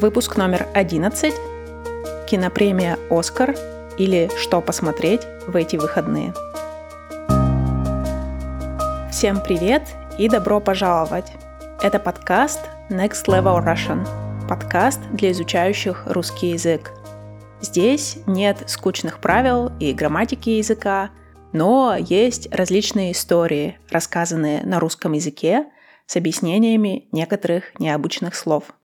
Выпуск номер 11. Кинопремия «Оскар» или «Что посмотреть в эти выходные». Всем привет и добро пожаловать! Это подкаст Next Level Russian, подкаст для изучающих русский язык. Здесь нет скучных правил и грамматики языка, но есть различные истории, рассказанные на русском языке с объяснениями некоторых необычных слов –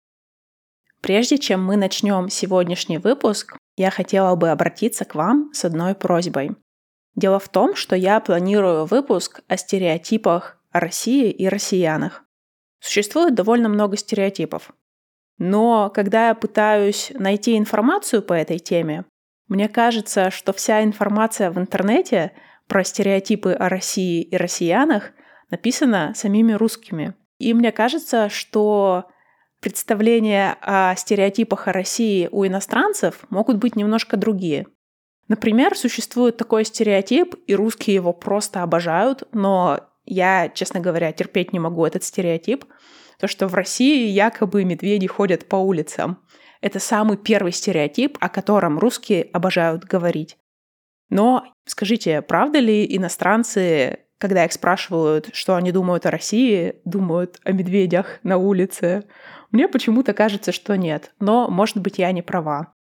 Прежде чем мы начнем сегодняшний выпуск, я хотела бы обратиться к вам с одной просьбой. Дело в том, что я планирую выпуск о стереотипах о России и россиянах. Существует довольно много стереотипов. Но когда я пытаюсь найти информацию по этой теме, мне кажется, что вся информация в интернете про стереотипы о России и россиянах написана самими русскими. И мне кажется, что представления о стереотипах о России у иностранцев могут быть немножко другие. Например, существует такой стереотип, и русские его просто обожают, но я, честно говоря, терпеть не могу этот стереотип, то, что в России якобы медведи ходят по улицам. Это самый первый стереотип, о котором русские обожают говорить. Но скажите, правда ли иностранцы, когда их спрашивают, что они думают о России, думают о медведях на улице? Мне почему-то кажется, что нет, но, может быть, я не права.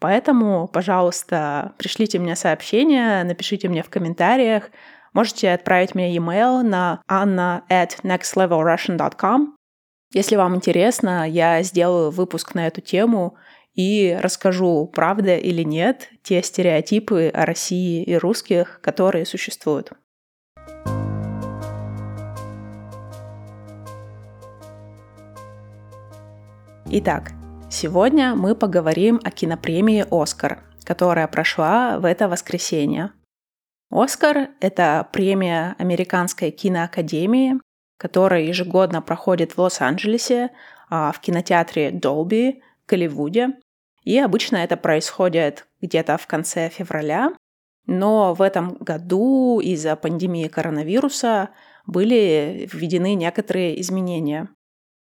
Поэтому, пожалуйста, пришлите мне сообщение, напишите мне в комментариях. Можете отправить мне e-mail на anna at nextlevelrussian.com. Если вам интересно, я сделаю выпуск на эту тему и расскажу, правда или нет, те стереотипы о России и русских, которые существуют. Итак, сегодня мы поговорим о кинопремии «Оскар», которая прошла в это воскресенье. «Оскар» — это премия Американской киноакадемии, которая ежегодно проходит в Лос-Анджелесе, а, в кинотеатре Долби, Голливуде. И обычно это происходит где-то в конце февраля. Но в этом году из-за пандемии коронавируса были введены некоторые изменения.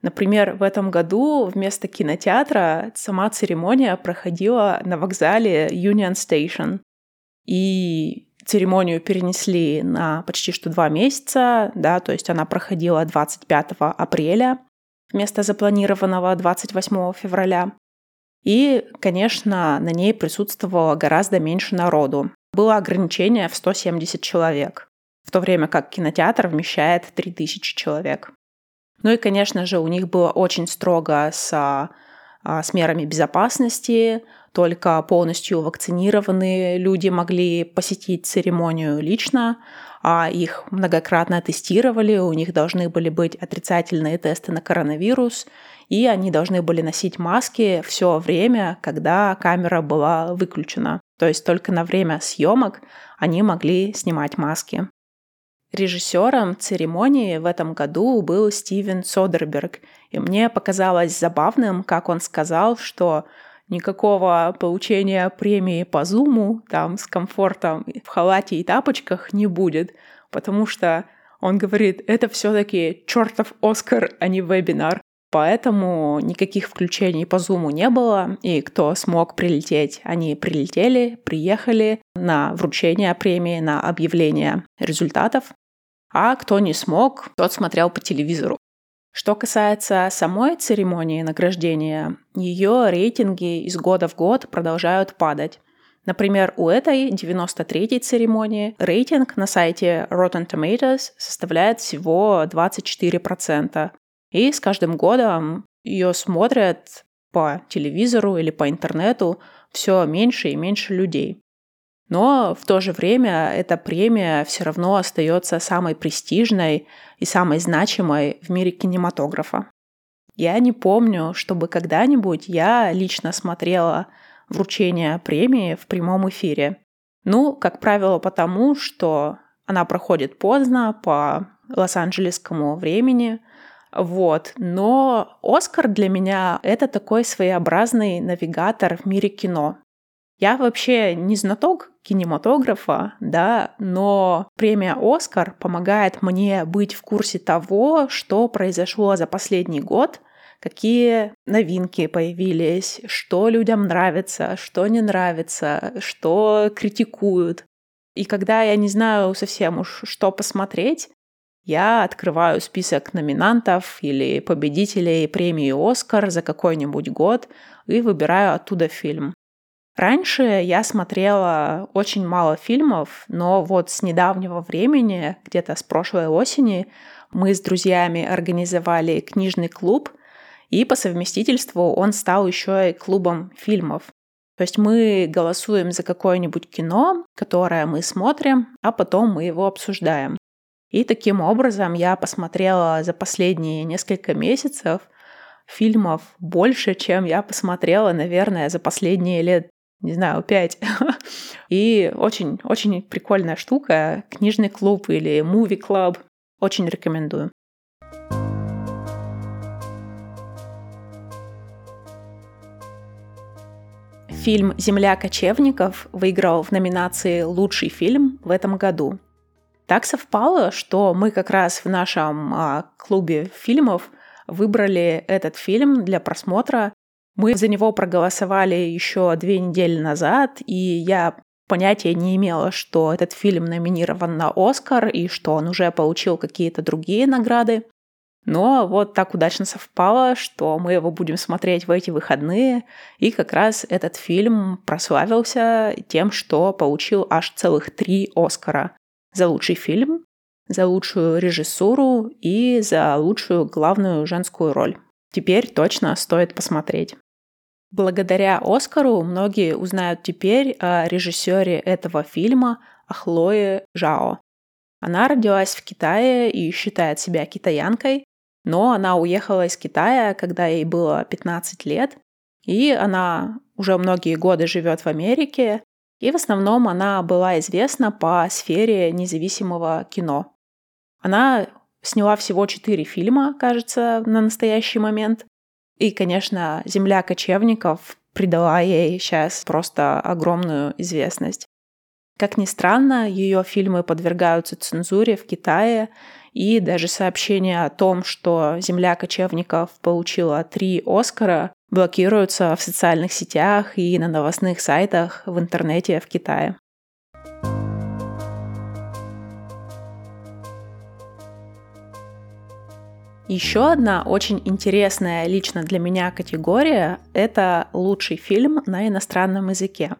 Например, в этом году вместо кинотеатра сама церемония проходила на вокзале Union Station. И церемонию перенесли на почти что два месяца, да, то есть она проходила 25 апреля вместо запланированного 28 февраля. И, конечно, на ней присутствовало гораздо меньше народу. Было ограничение в 170 человек, в то время как кинотеатр вмещает 3000 человек. Ну и, конечно же, у них было очень строго с, а, с мерами безопасности, только полностью вакцинированные люди могли посетить церемонию лично, а их многократно тестировали, у них должны были быть отрицательные тесты на коронавирус, и они должны были носить маски все время, когда камера была выключена. То есть только на время съемок они могли снимать маски. Режиссером церемонии в этом году был Стивен Содерберг, и мне показалось забавным, как он сказал, что никакого получения премии по зуму там с комфортом в халате и тапочках не будет, потому что он говорит, это все-таки чертов Оскар, а не вебинар. Поэтому никаких включений по зуму не было, и кто смог прилететь, они прилетели, приехали на вручение премии, на объявление результатов а кто не смог, тот смотрел по телевизору. Что касается самой церемонии награждения, ее рейтинги из года в год продолжают падать. Например, у этой 93-й церемонии рейтинг на сайте Rotten Tomatoes составляет всего 24%. И с каждым годом ее смотрят по телевизору или по интернету все меньше и меньше людей. Но в то же время эта премия все равно остается самой престижной и самой значимой в мире кинематографа. Я не помню, чтобы когда-нибудь я лично смотрела вручение премии в прямом эфире. Ну, как правило, потому что она проходит поздно по лос-анджелесскому времени, вот. Но Оскар для меня — это такой своеобразный навигатор в мире кино. Я вообще не знаток кинематографа, да, но премия «Оскар» помогает мне быть в курсе того, что произошло за последний год какие новинки появились, что людям нравится, что не нравится, что критикуют. И когда я не знаю совсем уж, что посмотреть, я открываю список номинантов или победителей премии «Оскар» за какой-нибудь год и выбираю оттуда фильм. Раньше я смотрела очень мало фильмов, но вот с недавнего времени, где-то с прошлой осени, мы с друзьями организовали книжный клуб, и по совместительству он стал еще и клубом фильмов. То есть мы голосуем за какое-нибудь кино, которое мы смотрим, а потом мы его обсуждаем. И таким образом я посмотрела за последние несколько месяцев фильмов больше, чем я посмотрела, наверное, за последние лет, не знаю, пять. И очень-очень прикольная штука. Книжный клуб или movie club. Очень рекомендую. Фильм «Земля кочевников» выиграл в номинации «Лучший фильм» в этом году. Так совпало, что мы как раз в нашем а, клубе фильмов выбрали этот фильм для просмотра. Мы за него проголосовали еще две недели назад, и я понятия не имела, что этот фильм номинирован на Оскар и что он уже получил какие-то другие награды. Но вот так удачно совпало, что мы его будем смотреть в эти выходные, и как раз этот фильм прославился тем, что получил аж целых три Оскара за лучший фильм, за лучшую режиссуру и за лучшую главную женскую роль. Теперь точно стоит посмотреть. Благодаря Оскару многие узнают теперь о режиссере этого фильма, о Хлое Жао. Она родилась в Китае и считает себя китаянкой, но она уехала из Китая, когда ей было 15 лет, и она уже многие годы живет в Америке, и в основном она была известна по сфере независимого кино. Она сняла всего четыре фильма, кажется, на настоящий момент. И, конечно, «Земля кочевников» придала ей сейчас просто огромную известность. Как ни странно, ее фильмы подвергаются цензуре в Китае, и даже сообщение о том, что «Земля кочевников» получила три Оскара, блокируются в социальных сетях и на новостных сайтах в интернете в Китае. Еще одна очень интересная лично для меня категория — это лучший фильм на иностранном языке.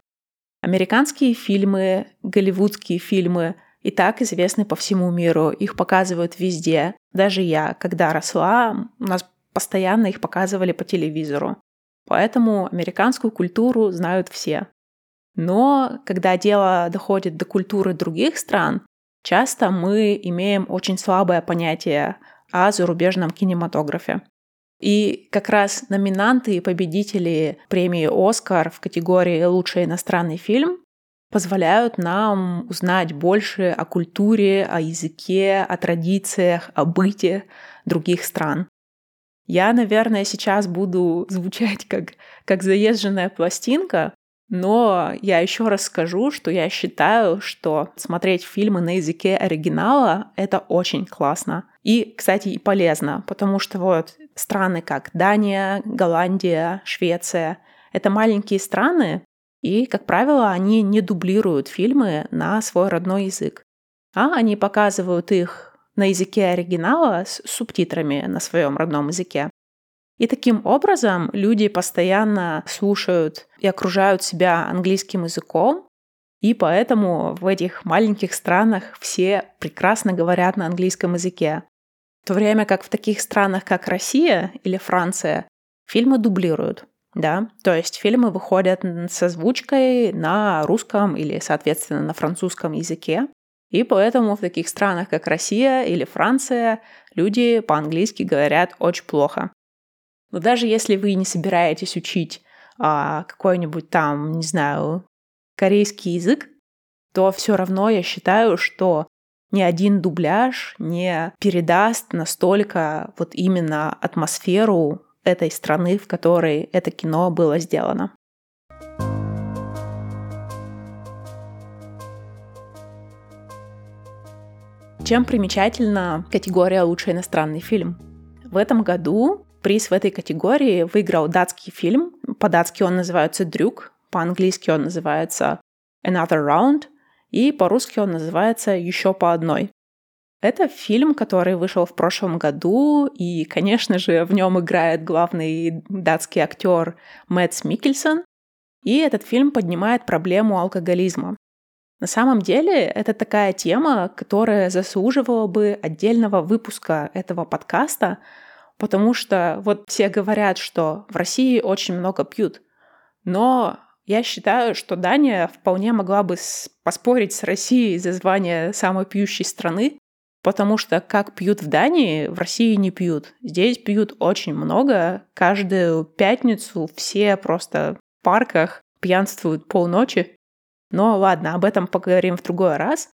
Американские фильмы, голливудские фильмы и так известны по всему миру, их показывают везде. Даже я, когда росла, у нас постоянно их показывали по телевизору. Поэтому американскую культуру знают все. Но когда дело доходит до культуры других стран, часто мы имеем очень слабое понятие о зарубежном кинематографе. И как раз номинанты и победители премии «Оскар» в категории «Лучший иностранный фильм» позволяют нам узнать больше о культуре, о языке, о традициях, о быте других стран. Я, наверное, сейчас буду звучать как, как заезженная пластинка, но я еще раз скажу, что я считаю, что смотреть фильмы на языке оригинала — это очень классно. И, кстати, и полезно, потому что вот страны как Дания, Голландия, Швеция — это маленькие страны, и, как правило, они не дублируют фильмы на свой родной язык, а они показывают их на языке оригинала с субтитрами на своем родном языке. И таким образом люди постоянно слушают и окружают себя английским языком, и поэтому в этих маленьких странах все прекрасно говорят на английском языке. В то время как в таких странах, как Россия или Франция, фильмы дублируют. Да? То есть фильмы выходят с озвучкой на русском или, соответственно, на французском языке. И поэтому в таких странах, как Россия или Франция, люди по-английски говорят очень плохо. Но даже если вы не собираетесь учить а, какой-нибудь там, не знаю, корейский язык, то все равно я считаю, что ни один дубляж не передаст настолько вот именно атмосферу этой страны, в которой это кино было сделано. Чем примечательна категория «Лучший иностранный фильм»? В этом году Приз в этой категории выиграл датский фильм. По-датски он называется «Дрюк», по-английски он называется «Another Round», и по-русски он называется «Еще по одной». Это фильм, который вышел в прошлом году, и, конечно же, в нем играет главный датский актер Мэтс Микельсон. И этот фильм поднимает проблему алкоголизма. На самом деле, это такая тема, которая заслуживала бы отдельного выпуска этого подкаста, потому что вот все говорят, что в России очень много пьют. Но я считаю, что Дания вполне могла бы поспорить с Россией за звание самой пьющей страны, потому что как пьют в Дании, в России не пьют. Здесь пьют очень много. Каждую пятницу все просто в парках пьянствуют полночи. Но ладно, об этом поговорим в другой раз.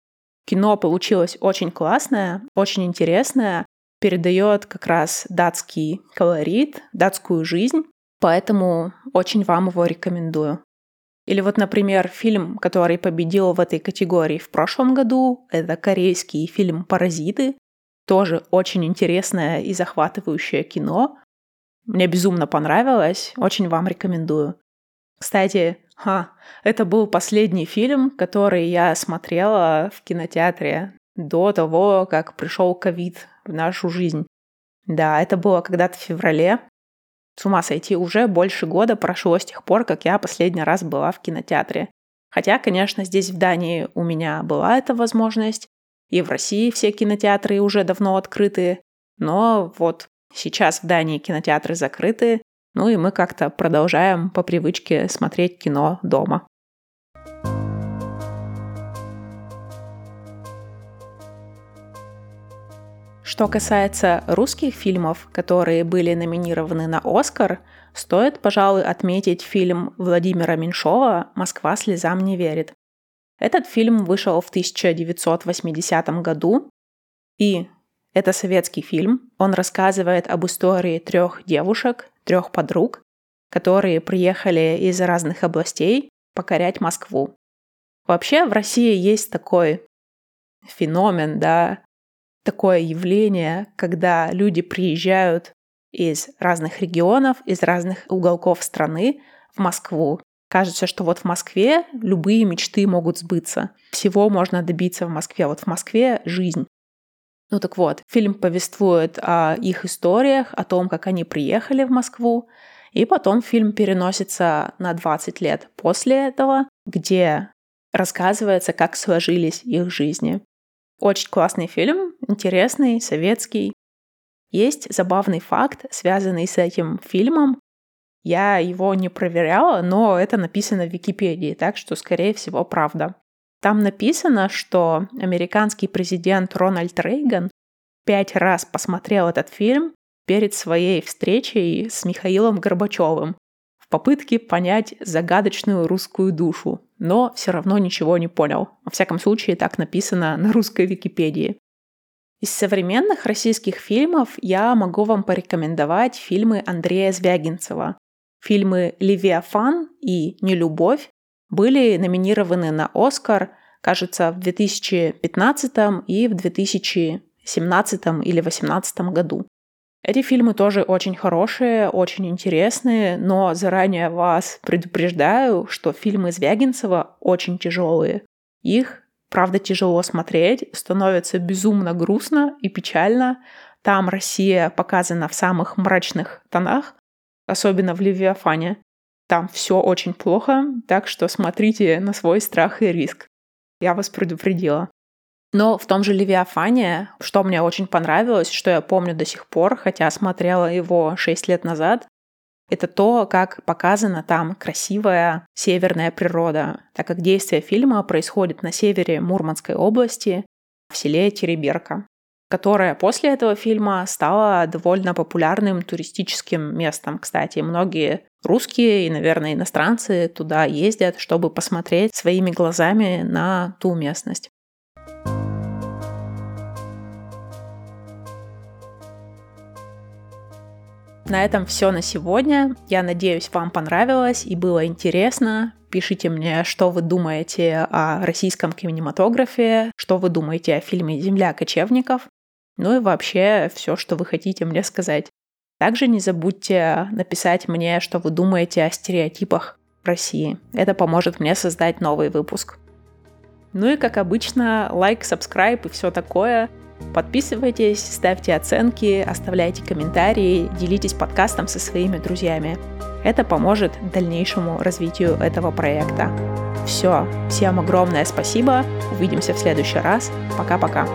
Кино получилось очень классное, очень интересное, передает как раз датский колорит, датскую жизнь, поэтому очень вам его рекомендую. Или вот, например, фильм, который победил в этой категории в прошлом году, это корейский фильм «Паразиты», тоже очень интересное и захватывающее кино. Мне безумно понравилось, очень вам рекомендую. Кстати, ха, это был последний фильм, который я смотрела в кинотеатре до того, как пришел ковид в нашу жизнь. Да, это было когда-то в феврале. С ума сойти, уже больше года прошло с тех пор, как я последний раз была в кинотеатре. Хотя, конечно, здесь в Дании у меня была эта возможность, и в России все кинотеатры уже давно открыты, но вот сейчас в Дании кинотеатры закрыты, ну и мы как-то продолжаем по привычке смотреть кино дома. Что касается русских фильмов, которые были номинированы на «Оскар», стоит, пожалуй, отметить фильм Владимира Меньшова «Москва слезам не верит». Этот фильм вышел в 1980 году, и это советский фильм. Он рассказывает об истории трех девушек, трех подруг, которые приехали из разных областей покорять Москву. Вообще в России есть такой феномен, да, такое явление, когда люди приезжают из разных регионов, из разных уголков страны в Москву. Кажется, что вот в Москве любые мечты могут сбыться. Всего можно добиться в Москве. Вот в Москве жизнь. Ну так вот, фильм повествует о их историях, о том, как они приехали в Москву, и потом фильм переносится на 20 лет после этого, где рассказывается, как сложились их жизни. Очень классный фильм, интересный, советский. Есть забавный факт, связанный с этим фильмом. Я его не проверяла, но это написано в Википедии, так что, скорее всего, правда. Там написано, что американский президент Рональд Рейган пять раз посмотрел этот фильм перед своей встречей с Михаилом Горбачевым в попытке понять загадочную русскую душу, но все равно ничего не понял. Во всяком случае, так написано на русской Википедии. Из современных российских фильмов я могу вам порекомендовать фильмы Андрея Звягинцева. Фильмы «Левиафан» и «Нелюбовь» были номинированы на «Оскар», кажется, в 2015 и в 2017 или 2018 году. Эти фильмы тоже очень хорошие, очень интересные, но заранее вас предупреждаю, что фильмы Звягинцева очень тяжелые. Их, правда, тяжело смотреть, становится безумно грустно и печально. Там Россия показана в самых мрачных тонах, особенно в Левиафане. Там все очень плохо, так что смотрите на свой страх и риск. Я вас предупредила. Но в том же «Левиафане», что мне очень понравилось, что я помню до сих пор, хотя смотрела его 6 лет назад, это то, как показана там красивая северная природа, так как действие фильма происходит на севере Мурманской области, в селе Тереберка, которое после этого фильма стало довольно популярным туристическим местом. Кстати, многие русские и, наверное, иностранцы туда ездят, чтобы посмотреть своими глазами на ту местность. На этом все на сегодня. Я надеюсь, вам понравилось и было интересно. Пишите мне, что вы думаете о российском кинематографе, что вы думаете о фильме «Земля кочевников», ну и вообще все, что вы хотите мне сказать. Также не забудьте написать мне, что вы думаете о стереотипах России. Это поможет мне создать новый выпуск. Ну и, как обычно, лайк, subscribe и все такое. Подписывайтесь, ставьте оценки, оставляйте комментарии, делитесь подкастом со своими друзьями. Это поможет дальнейшему развитию этого проекта. Все, всем огромное спасибо. Увидимся в следующий раз. Пока-пока.